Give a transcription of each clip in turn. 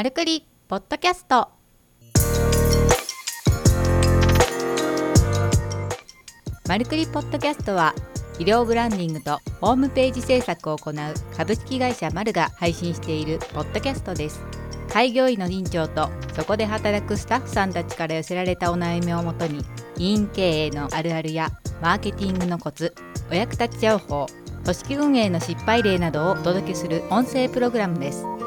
マルクリポッドキャスト。マルクリポッドキャストは医療ブランディングとホームページ制作を行う株式会社マルが配信しているポッドキャストです。開業医の院長とそこで働くスタッフさんたちから寄せられたお悩みをもとに医院経営のあるあるやマーケティングのコツお役立ち情報組織運営の失敗例などをお届けする音声プログラムです。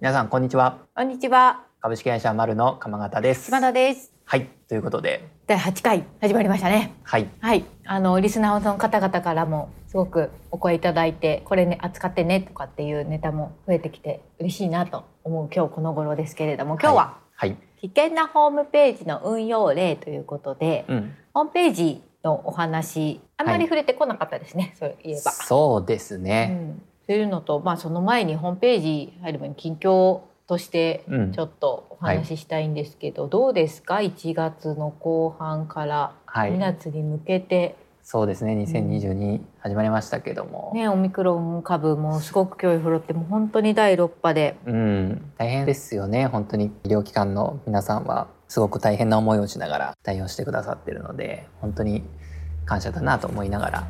皆さんこんにちは。こんにちは、株式会社マルの鎌形です。島田です。はいということで。第8回始まりましたね。はい。はい、あのリスナーの方々からもすごくお声いただいて、これね扱ってねとかっていうネタも増えてきて嬉しいなと思う今日この頃ですけれども、今日ははい、危険なホームページの運用例ということで、うん、ホームページのお話あんまり触れてこなかったですね。そういえば。そうですうね、ん、そういうのと、まあ、その前にホームページ入る前に近況としてうん。ちょっとお話ししたいんですけど、どうですか？1月の後半からはい。2月に向けて、そうですね。2022始まりましたけども、ね、オミクロン株もすごく脅威振るってもう本当に第6波で。うん。大変ですよね。本当に。医療機関の皆さんはすごく大変な思いをしながら対応してくださってるので本当に感謝だなと思いながら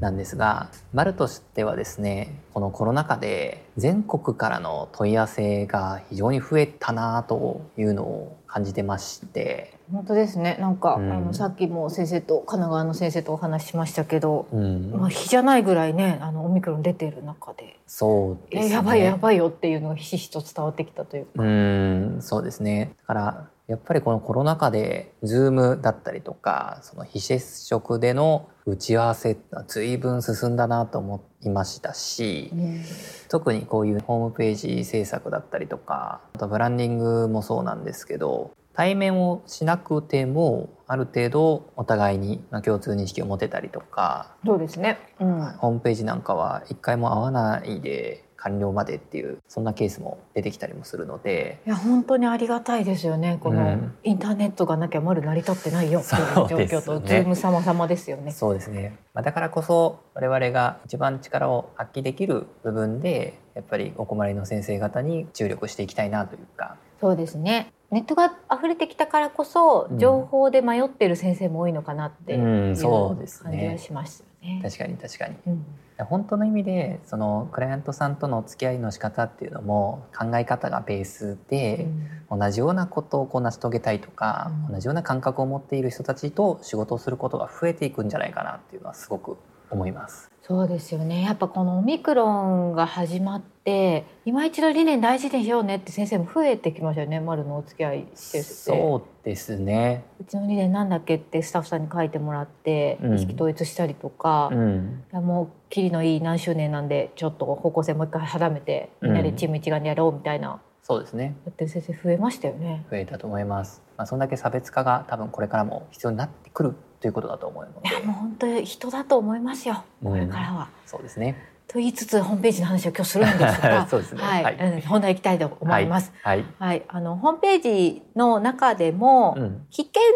なんですが丸としてはですねこのコロナ禍で全国からの問い合わせが非常に増えたなというのを感じてまして、本当ですね。なんか、うん。あのさっきも先生と神奈川の先生とお話ししましたけど、うん。まあ、日じゃないぐらいねあのオミクロン出てる中で。そうですね。えやばいやばいよっていうのがひしひしと伝わってきたというか。うんそうですね。だからやっぱりこのコロナ禍で Zoom だったりとかその非接触での打ち合わせが随分進んだなと思いましたしうん特にこういうホームページ制作だったりとかあとブランディングもそうなんですけど対面をしなくてもある程度お互いにまあ共通認識を持てたりとかそうですね。うん。ホームページなんかは一回も会わないで完了までっていうそんなケースも出てきたりもするので。いや本当にありがたいですよね。この、うん。インターネットがなきゃまる成り立ってないよっていうそう状況と、ズーム様々ですよね。そうですね、まあ、だからこそ我々が一番力を発揮できる部分でやっぱりお困りの先生方に注力していきたいなというか。そうですね。ネットが溢れてきたからこそ、うん。情報で迷ってる先生も多いのかなっていううんそうですね。感じがしますよね。確かに確かに。うん本当の意味でそのクライアントさんとの付き合いの仕方っていうのも考え方がベースで、同じようなことをこう成し遂げたいとか、うん。同じような感覚を持っている人たちと仕事をすることが増えていくんじゃないかなっていうのはすごく思います。そうですよね。やっぱこのオミクロンが始まって、今一度理念大事にしようねって先生も増えてきましたよね。丸のお付き合いしてて。そうですね。うちの理念なんだっけってスタッフさんに書いてもらって、うん意識統一したりとか、いうん、やもうキリのいい何周年なんでちょっと方向性もう一回定めてみんなでチーム一丸でやろうみたいな、そうですね。やってる先生増えましたよね。増えたと思います。まあ、そんだけ差別化が多分これからも必要になってくるということだと思うのでいやもう本当に人だと思いますようんこれからは。そうですね。と言いつつホームページの話を今日するんですが そうですねはい、はいうん本題行きたいと思います。はい。はい、あのホームページの中でも、うん。危険な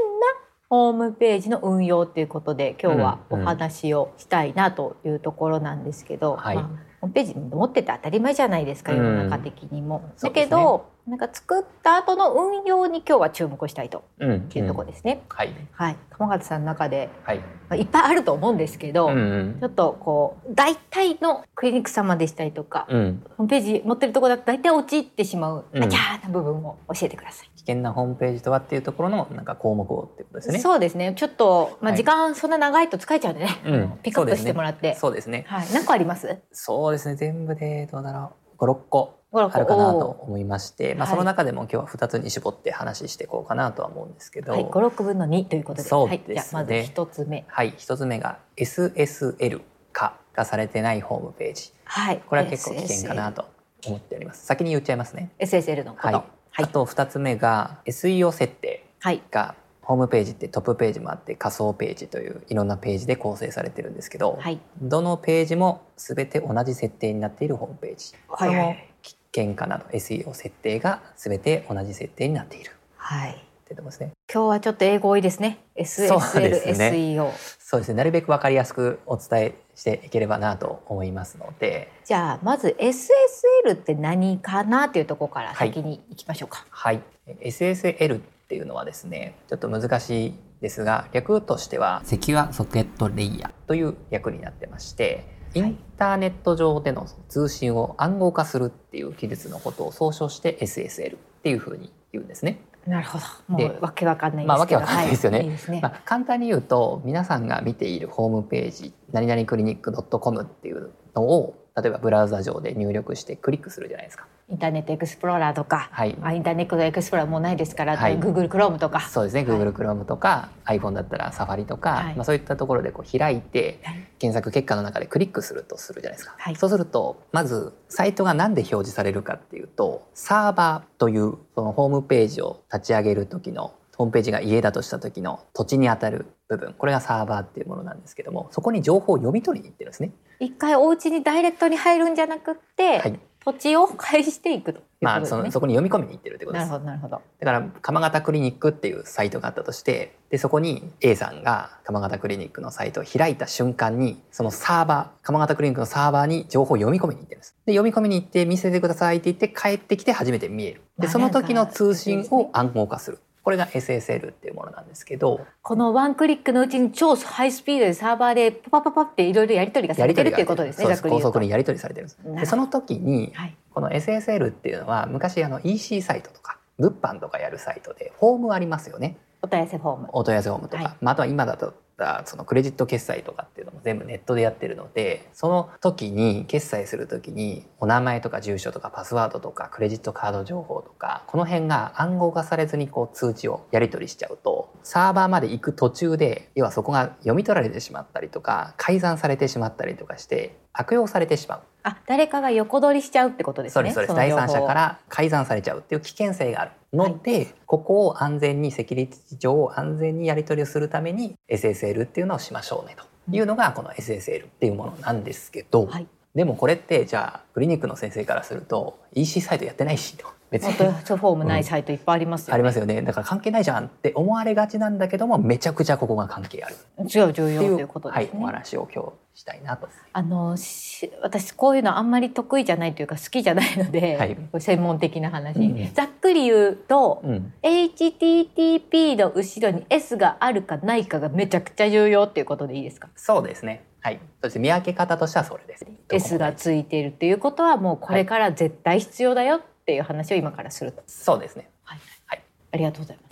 ホームページの運用ということで今日はおうんうん話をしたいなというところなんですけど、はいまあ、ホームページ持ってて当たり前じゃないですかうん世の中的にも。だそうですねけど、なんか作った後の運用に今日は注目したいとうん。いうところですね。はい。はい、鎌形さんの中で、はい。まあ、いっぱいあると思うんですけど、うんうんちょっとこう大体のクリニック様でしたりとか、うん。ホームページ持ってるところだと大体陥ってしまう、うんあきゃーな部分を教えてください。危険なホームページとはっていうところのなんか項目をっていうことですね。そうですね。ちょっと、まあ、はい時間そんな長いと疲れちゃうんでね。うんあのピックアップしてもらって。そうですね。はい。何個あります？そうですね。全部でどうだろう。5、6個あるかなとお思いまして、まあはいその中でも今日は2つに絞って話していこうかなとは思うんですけど、ーはい。五六分の二ということで。そうですねはい。まず一つ目。はい、一つ目が SSL 化がされてないホームページ。はい。これは結構危険かなと思っております。先に言っちゃいますね。SSL のこと。はい。はいあ。と二つ目が SEO 設定はい。がホームページってトップページもあって仮想ページといういろんなページで構成されてるんですけど、はい。どのページも全て同じ設定になっているホームページ。はいこれも危険かなと SEO 設定が全て同じ設定になっている。はい。ってところですね。今日はちょっと英語多いですね。そう SSL、ですね SEO。そうですね。なるべくわかりやすくお伝えしていければなと思いますので、じゃあまず SSL って何かなっていうところから先に行きましょうか。はい。SSL っていうのはですね、ちょっと難しいですが、略としてはセキュアソケットレイヤーという略になってまして、インターネット上での通信を暗号化するっていう技術のことを総称して SSL っていうふうに言うんですね。なるほど。もでうわけわかんないですけど。まあわけわかんないですよねはいいいね。まあ、簡単に言うと皆さんが見ているホームページ何々クリニック .com っていうのを例えばブラウザ上で入力してクリックするじゃないですか。インターネットエクスプローラーとか、はい。あインターネットエクスプローラーもうないですから、はい。Google Chrome とか。そうですね、はい Google Chrome とか iPhone だったら Safari とか、はい。まあ、そういったところでこう開いてはい。検索結果の中でクリックするとするじゃないですか、はい。そうするとまずサイトが何で表示されるかっていうとサーバーというそのホームページを立ち上げる時のホームページが家だとした時の土地にあたる部分。これがサーバーっていうものなんですけどもそこに情報を読み取りに行ってるんですね。一回お家にダイレクトに入るんじゃなくって、はい土地を返していくということまあ。そのそこに読み込みに行ってるってことです。なるほどなるほど。だから鎌形クリニックっていうサイトがあったとしてでそこに A さんが鎌形クリニックのサイトを開いた瞬間にそのサーバー鎌形クリニックのサーバーに情報を読み込みに行ってるんです。で読み込みに行って見せてくださいって言って帰ってきて初めて見える。でまあその時の通信を暗号化するこれが SSL っていうものなんですけどこのワンクリックのうちに超ハイスピードでサーバーでパパパパっていろいろやり取りがされてるっていうことですね。です高速にやり取りされてるんですでその時にはい。この SSL っていうのは昔あの EC サイトとか物販とかやるサイトでフォームありますよねお問い合わせフォーム。お問い合わせフォームとか、はいまあ、あとは今だとそのクレジット決済とかっていうのも全部ネットでやってるのでその時に決済する時にお名前とか住所とかパスワードとかクレジットカード情報とかこの辺が暗号化されずにこう通知をやり取りしちゃうとサーバーまで行く途中で要はそこが読み取られてしまったりとか改ざんされてしまったりとかして悪用されてしまう。あ、誰かが横取りしちゃうってことですね。そうですそうです。の情報第三者から改ざんされちゃうっていう危険性がある。ので、ここを安全にセキュリティ上安全にやり取りをするために SSL っていうのをしましょうねと。いうのがこの SSL っていうものなんですけど、はい。でもこれってじゃあクリニックの先生からすると EC サイトやってないしと。別に。フォームないサイトいっぱいありますよね。ありますよね。だから関係ないじゃんって思われがちなんだけどもめちゃくちゃここが関係ある。重要重要ということはい、ですね。お話を今日したいなと。あのし私こういうのあんまり得意じゃないというか好きじゃないので、はい。専門的な話、うんざっくり言うと、うん、HTTP の後ろに S があるかないかがめちゃくちゃ重要っていうことでいいですか？そうですねはい。そして見分け方としてはそれです。S がついているっていうことはもうこれから絶対必要だよっていう話を今からすると、そうですね。はいはい。ありがとうございます。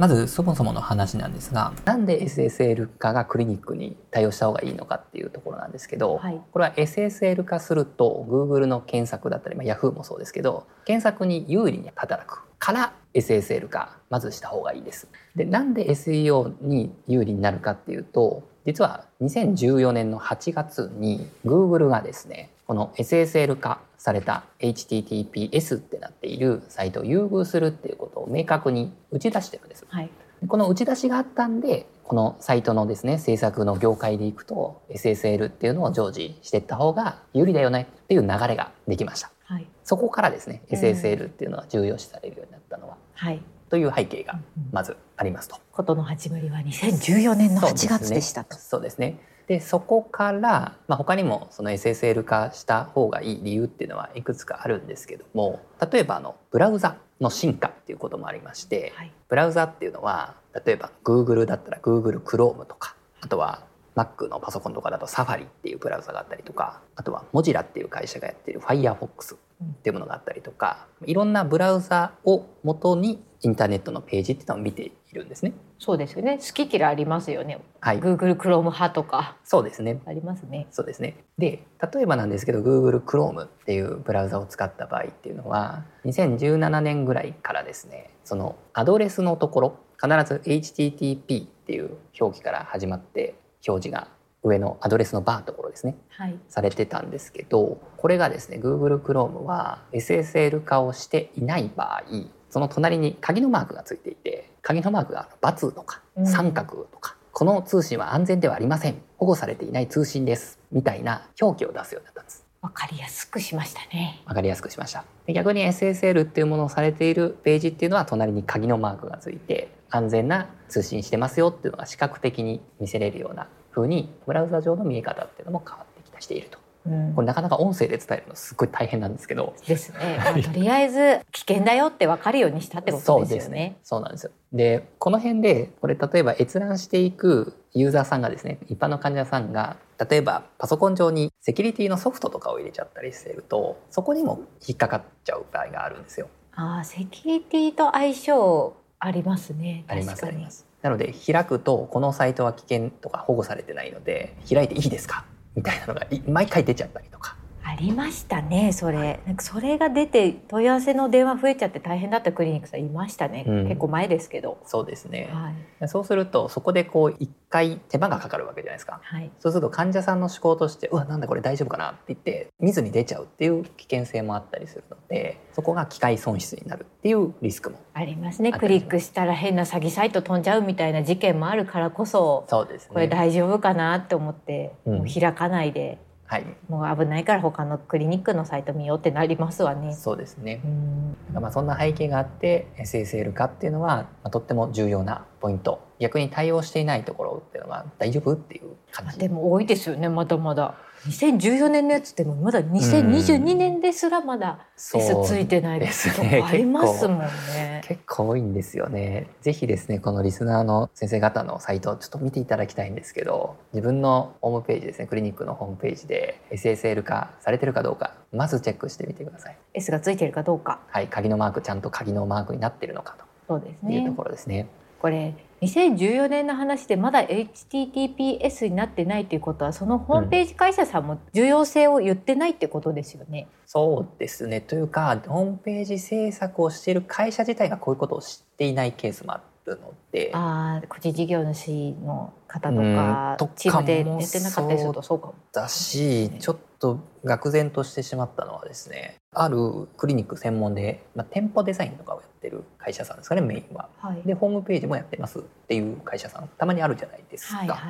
まずそもそもの話なんですがなんで SSL 化がクリニックに対応した方がいいのかっていうところなんですけど、はい。これは SSL 化すると Google の検索だったり、まあ、Yahoo もそうですけど検索に有利に働くから SSL 化まずした方がいいです。でなんで SEO に有利になるかっていうと実は2014年の8月に Google がですねこの SSL 化された HTTPS ってなっているサイトを優遇するっていうことを明確に打ち出してるんです。はい。この打ち出しがあったんでこのサイトのですね制作の業界でいくと SSL っていうのを常時していった方が有利だよねっていう流れができました。はい。そこからですねうん SSL っていうのは重要視されるようになったのは。はいという背景がうんまずありますと。ことの始まりは2014年の8月でしたと。そうですね。でそこから、まあ、他にもその SSL 化した方がいい理由っていうのはいくつかあるんですけども例えばあのブラウザの進化っていうこともありまして、はい。ブラウザっていうのは例えば Google だったら Google Chrome とかあとは Mac のパソコンとかだと Safari っていうブラウザがあったりとかあとは Mozilla っていう会社がやっている Firefox っていうものがあったりとかいろんなブラウザを元にインターネットのページっていうのを見ているんですね。そうですよね。好き嫌いありますよね。はい、Google Chrome 派とか。そうですね。ありますね。そうですね。で、例えばなんですけど、Google Chrome っていうブラウザを使った場合っていうのは、2017年ぐらいからですね、そのアドレスのところ、必ず HTTP っていう表記から始まって、表示が上のアドレスのバーのとですね、はいされてたんですけど、これがですね、Google Chrome は SSL 化をしていない場合、その隣に鍵のマークがついていて、鍵のマークが×とかうん三角とか、この通信は安全ではありません。保護されていない通信です。みたいな表記を出すようになったんです。わかりやすくしましたねわかりやすくしました。で逆に SSL っていうものをされているページっていうのは隣に鍵のマークがついて安全な通信してますよっていうのが視覚的に見せれるような風にブラウザ上の見え方っていうのも変わってきたしていると。うんこれなかなか音声で伝えるのすっごい大変なんですけど。ですね、まあ、とりあえず危険だよって分かるようにしたってことですよね。そうなんですよ。で、この辺で、これ例えば閲覧していくユーザーさんがですね、一般の患者さんが、例えばパソコン上にセキュリティのソフトとかを入れちゃったりしてると、そこにも引っかかっちゃう場合があるんですよ。ああセキュリティと相性ありますねありますあります。なので、開くと、このサイトは危険とか保護されてないので、開いていいですか？みたいなのが毎回出ちゃったりとか。ありましたねそれ。なんかそれが出て問い合わせの電話増えちゃって大変だったクリニックさんいましたね、うん。結構前ですけど。そうですね。はい、そうすると、そこでこう、一回手間がかかるわけじゃないですか。はい、そうすると患者さんの思考として「うわなんだこれ大丈夫かな?」って言って見ずに出ちゃうっていう危険性もあったりするのでそこが機械損失になるっていうリスクもありますね。クリックしたら変な詐欺サイト飛んじゃうみたいな事件もあるからこそそうですね。これ大丈夫かなって思って、開かないではい。もう危ないから他のクリニックのサイト見ようってなりますわね。そうですね。う。ん。まあそんな背景があって SSL 化っていうのは、まあ、とっても重要なポイント。逆に対応していないところっていうのは大丈夫っていう感じ。でも多いですよねまだまだ2014年のやつってもうまだ2022年ですらまだ S ついてないですとかありますもんね。結構多いんですよね。ぜひですね、このリスナーの先生方のサイトをちょっと見ていただきたいんですけど、自分のホームページですね、クリニックのホームページで SSL 化されてるかどうか、まずチェックしてみてください。S がついてるかどうかはい、鍵のマークちゃんと鍵のマークになってるのかそうですというとね。ころですね。これ2014年の話でまだ HTTPS になってないっていうことはそのホームページ会社さんも重要性を言ってないってことですよね。そうですね。というか、ホームページ制作をしている会社自体がこういうことを知っていないケースもあるので、ああ個人事業主の方とうんかとかもチームでやってなかったりするとそうかも。だし、ちょっと愕然としてしまったのはですね、あるクリニック専門で、まあ、店舗デザインとかをやってる会社さんですかね、メインは。はい。で、ホームページもやってますっていう会社さん、たまにあるじゃないですか。はいはい。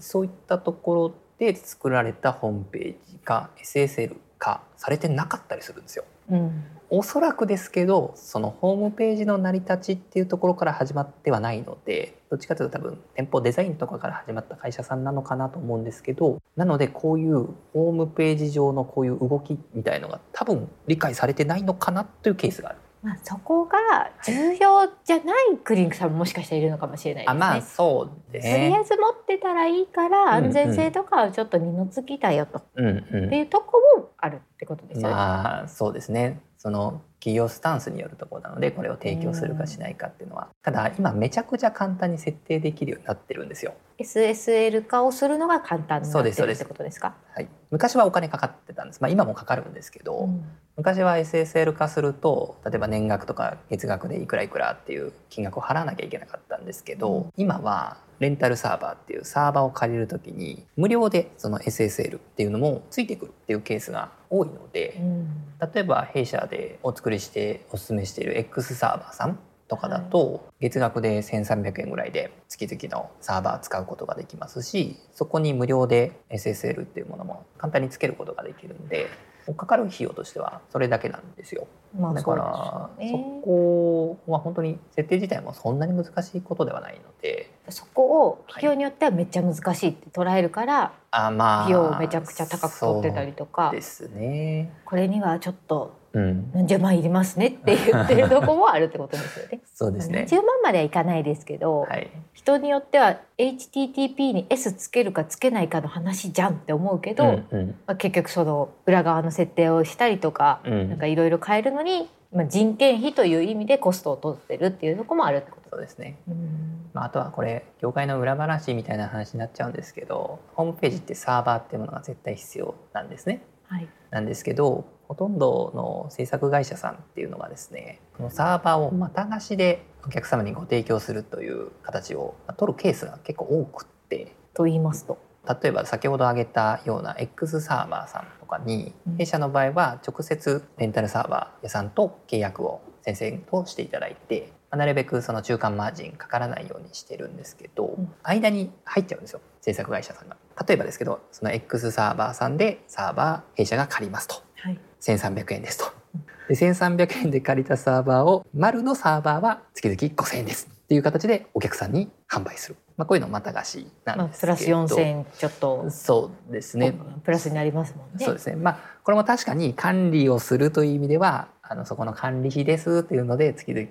そういったところで作られたホームページが SSL 化されてなかったりするんですよ。うん。おそらくですけどそのホームページの成り立ちっていうところから始まってはないのでどっちかというと多分店舗デザインとかから始まった会社さんなのかなと思うんですけどなのでこういうホームページ上のこういう動きみたいのが多分理解されてないのかなというケースがある。まあそこが重要じゃないクリニックさんももしかしたらいるのかもしれないですね。あまあそうでとりあえず持ってたらいいからうん安全性とかはちょっと二の次だよと、うんうってんいうとこもあるってことですよね。まあそうですね。その企業スタンスによるところなのでこれを提供するかしないかっていうのは。ただ今めちゃくちゃ簡単に設定できるようになってるんですよ。SSL 化をするのが簡単になってそうでするってことですか？はい、昔はお金かかってたんです、まあ、今もかかるんですけど、うん昔は SSL 化すると例えば年額とか月額でいくらいくらっていう金額を払わなきゃいけなかったんですけど、うん。今はレンタルサーバーっていうサーバーを借りる時に無料でその SSL っていうのもついてくるっていうケースが多いので、うん。例えば弊社でお作りしてお勧めしている X サーバーさんとかだと月額で1300円ぐらいで月々のサーバー使うことができますしそこに無料で SSL っていうものも簡単につけることができるんでかかる費用としてはそれだけなんですよ。まあだからそそこは本当に設定自体もそんなに難しいことではないので。そこを企業によってはめっちゃ難しいって捉えるからあまあ費用をめちゃくちゃ高く取ってたりとか。ですね。これにはちょっとうん。何十万いりますねって言ってるとこもあるってことですよね。そうですね。何十万まではいかないですけど、はい。人によっては HTTP に S つけるかつけないかの話じゃんって思うけど、うんうん。まあ、結局その裏側の設定をしたりとか、うん。なんかいろいろ変えるのに、まあ、人件費という意味でコストを取ってるっていうところもあるってこと。そうですね。うん。まあ、あとはこれ業界の裏話みたいな話になっちゃうんですけどホームページってサーバーっていうものが絶対必要なんですね。はい。なんですけどほとんどの制作会社さんっていうのがですねこのサーバーをまた貸しでお客様にご提供するという形をまあ取るケースが結構多くってと言いますと。例えば先ほど挙げたような X サーバーさんとかにうん弊社の場合は直接レンタルサーバー屋さんと契約を先生としていただいてまあなるべくその中間マージンかからないようにしてるんですけど、ん間に入っちゃうんですよ制作会社さんが。例えばですけどその X サーバーさんでサーバー弊社が借りますとはい1300円ですと。で1300円で借りたサーバーを丸のサーバーは月々5000円です。っていう形でお客さんに販売する、まあ、こういうのまた貸しなまあんですけど、プラス4000円ちょっとそうですねプラスになりますもんね。そうですねまあこれも確かに管理をするという意味ではあのそこの管理費ですっていうので月々、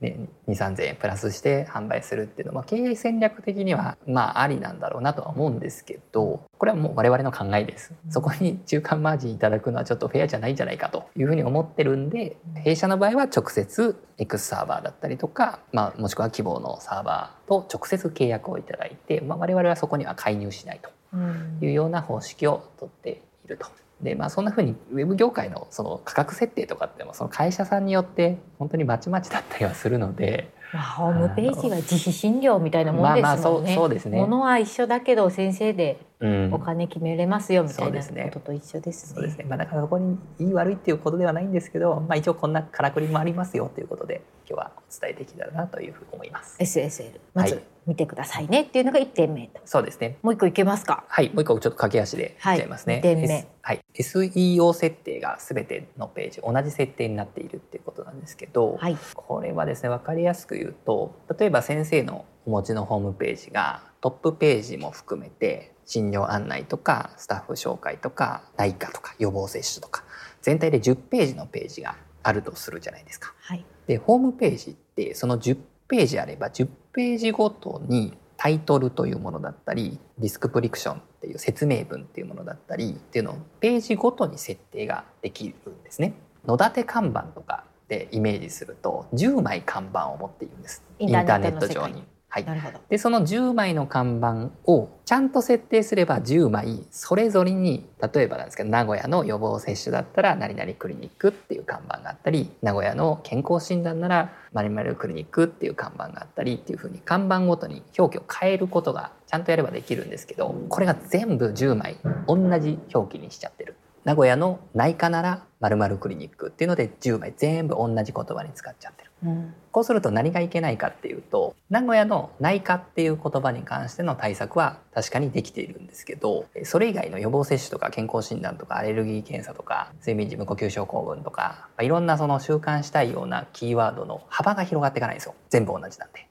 ね、2 3 0 0 0円プラスして販売するっていうのは、まあ、経営戦略的にはまあありなんだろうなとは思うんですけどこれはもう我々の考えです。そこに中間マージンいただくのはちょっとフェアじゃないんじゃないかというふうに思ってるんで弊社の場合は直接 X サーバーだったりとか、まあ、もしくは希望のサーバーと直接契約をいただいて、まあ、我々はそこには介入しないとうん。いうような方式をとっていると。でまあそんなふうにウェブ業界のその価格設定とかってもその会社さんによって本当にまちまちだったりはするのでまあ、ホームページは自費診療みたいなもんですもんね。まあまあそうそうですね物は一緒だけど先生でうんお金決めれますよみたいなそうですねことと一緒ですね。そうですねまあだからそこにいい悪いっていうことではないんですけど、まあ、一応こんなからくりもありますよということで今日はお伝えできたらなというふうに思います。SSL まずはい見てくださいねっていうのが1点目と。そうですねもう一個いけますか？はい、もう一個ちょっと駆け足でいっちゃいますね。はい二点目はい、SEO 設定がすべてのページ同じ設定になっているっていうことなんですけど、はい。これはですね分かりやすく言うと例えば先生のお持ちのホームページがトップページも含めて診療案内とかスタッフ紹介とか内科とか予防接種とか全体で10ページのページがあるとするじゃないですか。はい。でホームページってその10ページあれば10ページごとにタイトルというものだったりディスクプリクションっていう説明文っていうものだったりっていうのをページごとに設定ができるんですね。野立て看板とかでイメージすると10枚看板を持っているんですインターネット上に。はい。でその10枚の看板をちゃんと設定すれば10枚それぞれに例えばなんですけど名古屋の予防接種だったら何々クリニックっていう看板があったり名古屋の健康診断なら〇〇クリニックっていう看板があったりっていうふうに看板ごとに表記を変えることがちゃんとやればできるんですけどこれが全部10枚同じ表記にしちゃってる。名古屋の内科なら〇〇クリニックっていうので10枚全部同じ言葉に使っちゃってる。うん。こうすると何がいけないかっていうと名古屋の内科っていう言葉に関しての対策は確かにできているんですけどそれ以外の予防接種とか健康診断とかアレルギー検査とか睡眠時無呼吸症候群とかまあいろんなその習慣したいようなキーワードの幅が広がっていかないんですよ全部同じなんで。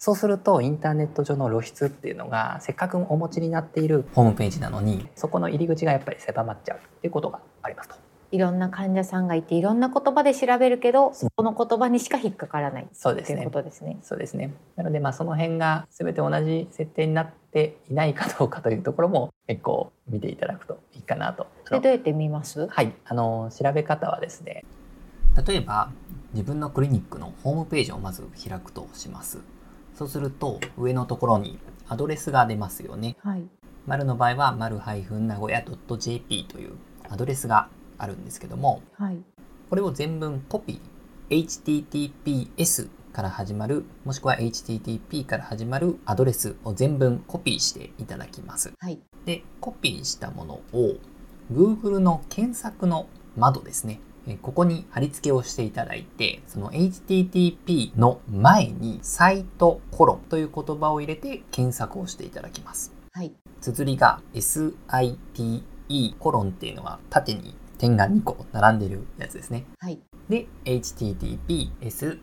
はい。そうするとインターネット上の露出っていうのがせっかくお持ちになっているホームページなのにそこの入り口がやっぱり狭まっちゃうっていうことがありますと。いろんな患者さんがいていろんな言葉で調べるけどそこの言葉にしか引っかからないっていうそうですねことですね。そうですね。なのでまあその辺が全て同じ設定になっていないかどうかというところも結構見ていただくといいかなと。でどうやって見ます？はい、あの調べ方はですね。例えば自分のクリニックのホームページをまず開くとします。そうすると上のところにアドレスが出ますよね。はい。丸の場合は丸名古屋 .jp というアドレスがあるんですけども、はい。これを全文コピー https から始まるもしくは http から始まるアドレスを全文コピーしていただきますはい。でコピーしたものを Google の検索の窓ですねえここに貼り付けをしていただいてその http の前にサイトコロンという言葉を入れて検索をしていただきますはい。綴りが SITE コロンっていうのは縦に点が2個並んでるやつですね。はい。で、https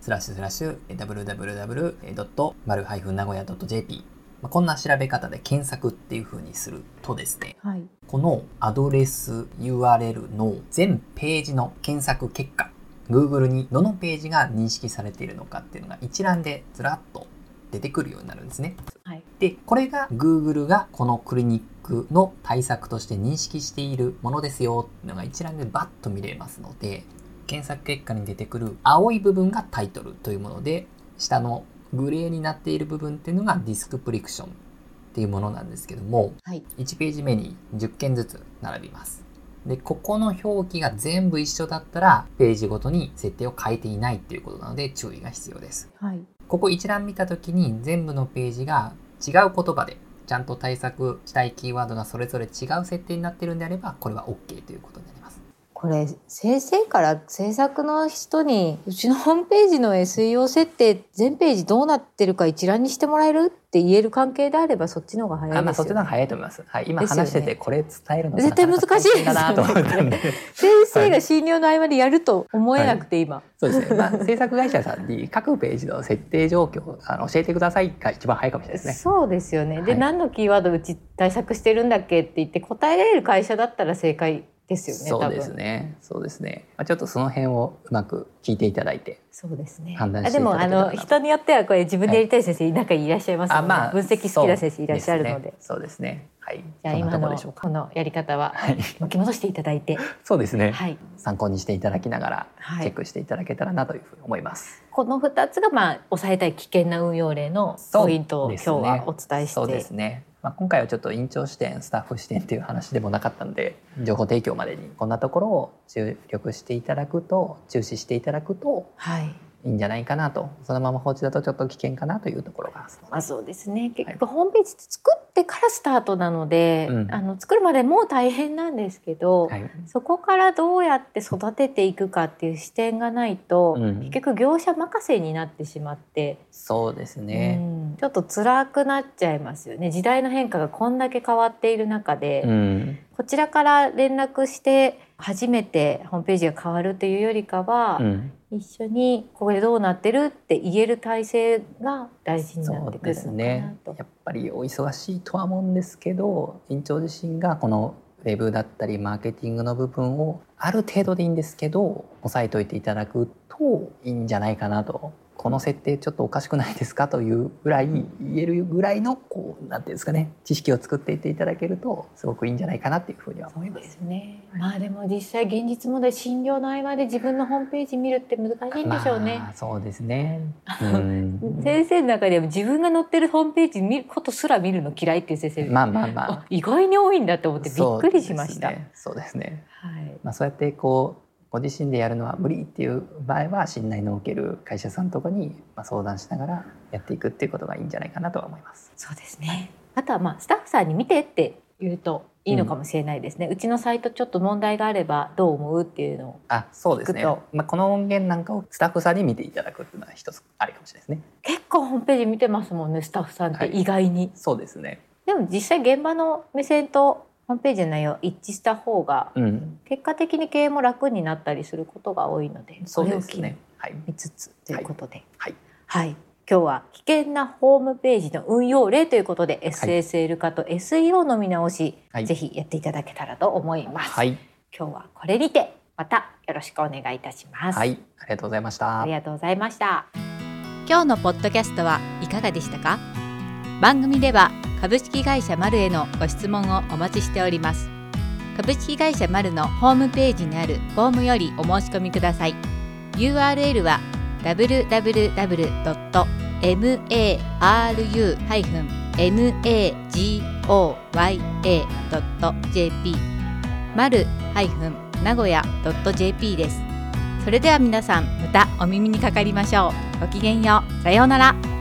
まあこんな調べ方で検索っていう風にするとですね、はい。このアドレス URL の全ページの検索結果、Google にどのページが認識されているのかっていうのが一覧でずらっと出てくるようになるんですね。はい。で、これが Google がこのクリニックの対策として認識しているものですよっていうのが一覧でバッと見れますので、検索結果に出てくる青い部分がタイトルというもので、下のグレーになっている部分っていうのがディスクプリクションっていうものなんですけども、はい。1ページ目に10件ずつ並びます。で、ここの表記が全部一緒だったら、ページごとに設定を変えていないっていうことなので注意が必要です。はい。ここ一覧見た時に全部のページが違う言葉でちゃんと対策したいキーワードがそれぞれ違う設定になってるんであればこれは OK ということになります。これ先生から制作の人にうちのホームページの SEO 設定全ページどうなってるか一覧にしてもらえるって言える関係であればそっちの方が早いですよ、ね、あまあそっちの方が早いと思います。はい、今話しててこれ伝えるの絶対難しいですなと思ったんで。先生が診療の合間でやると思えなくて今、そうですね。まあ制作会社さんに各ページの設定状況をあの教えてくださいが一番早いかもしれないですね。そうですよねで、はい何のキーワードうち対策してるんだっけって言って答えられる会社だったら正解ですよねそうですね。そうですね。まあちょっとその辺をうまく聞いていただいて。そうですね判断してでもあただけたらなの人によってはこれ自分でやりたい先生中にいらっしゃいますので、あまあ分析好きな先生いらっしゃるのでそうですね。はい。じゃあ今のところでしょうか。このやり方ははい。巻き戻していただいて、そうですね。はい、参考にしていただきながらはいチェックしていただけたらなというふうに思います。この2つがまあ抑えたい危険な運用例のポイントを今日はお伝えしてそうですね。まあ、今回はちょっと院長視点スタッフ視点っていう話でもなかったので情報提供までにこんなところを注力していただくと注視していただくとはい。いいんじゃないかなと。そのまま放置だとちょっと危険かなというところが。まあそうですね。結局ホームページって作ってからスタートなので、うん。あの作るまでもう大変なんですけど、はい、そこからどうやって育てていくかっていう視点がないと、うん。結局業者任せになってしまって、そうですうね。ん。ちょっと辛くなっちゃいますよね。時代の変化がこんだけ変わっている中で、うん、こちらから連絡して初めてホームページが変わるというよりかは、うん、一緒にこれどうなってるって言える体制が大事になってくるのかなすねと。やっぱりお忙しいとは思うんですけど院長自身がこのウェブだったりマーケティングの部分をある程度でいいんですけど押さえといていただくといいんじゃないかなとこの設定ちょっとおかしくないですかというぐらい言えるぐらいのこうなんていうんですかね知識を作っていっていただけるとすごくいいんじゃないかなっていうふうには思いま。ですすね。まあでも実際現実問題診療の合間で自分のホームページ見るって難しいんでしょうね。まあ、そうですね。うん先生の中でも自分が載ってるホームページ見ることすら見るの嫌いっていう先生、まあまあまああ 意外に多いんだって思ってびっくりしました。そうですねそうですね。はい。まあ、そうやってこうご自身でやるのは無理っていう場合は信頼のおける会社さんとかにまあ相談しながらやっていくっていうことがいいんじゃないかなとは思います。そうですね。あとはまあスタッフさんに見てって言うといいのかもしれないですね。うちのサイトちょっと問題があればどう思うっていうのをあそうですね。まあ、この音源なんかをスタッフさんに見ていただくっていうのは一つありかもしれないですね。結構ホームページ見てますもんねスタッフさんってはい意外に。そうですね。でも実際現場の目線とホームページの内容一致した方がうん、結果的に経営も楽になったりすることが多いのでそうこれを機にですね。はい。見つつということで、はい。はい。今日は危険なホームページの運用例ということで、SSL 化と SEO の見直し、はい。ぜひやっていただけたらと思います、はい。今日はこれにてまたよろしくお願いいたします、はい。ありがとうございました。あり。がとうございました。今日のポッドキャストはいかがでしたか？番組では株式会社マルへのご質問をお待ちしております。株式会社マルのホームページにあるフォームよりお申し込みください。URL は www.maru-magoya.jp マル名古屋 .jp ですそれでは皆さんまたお耳にかかりましょうごきげんようさようなら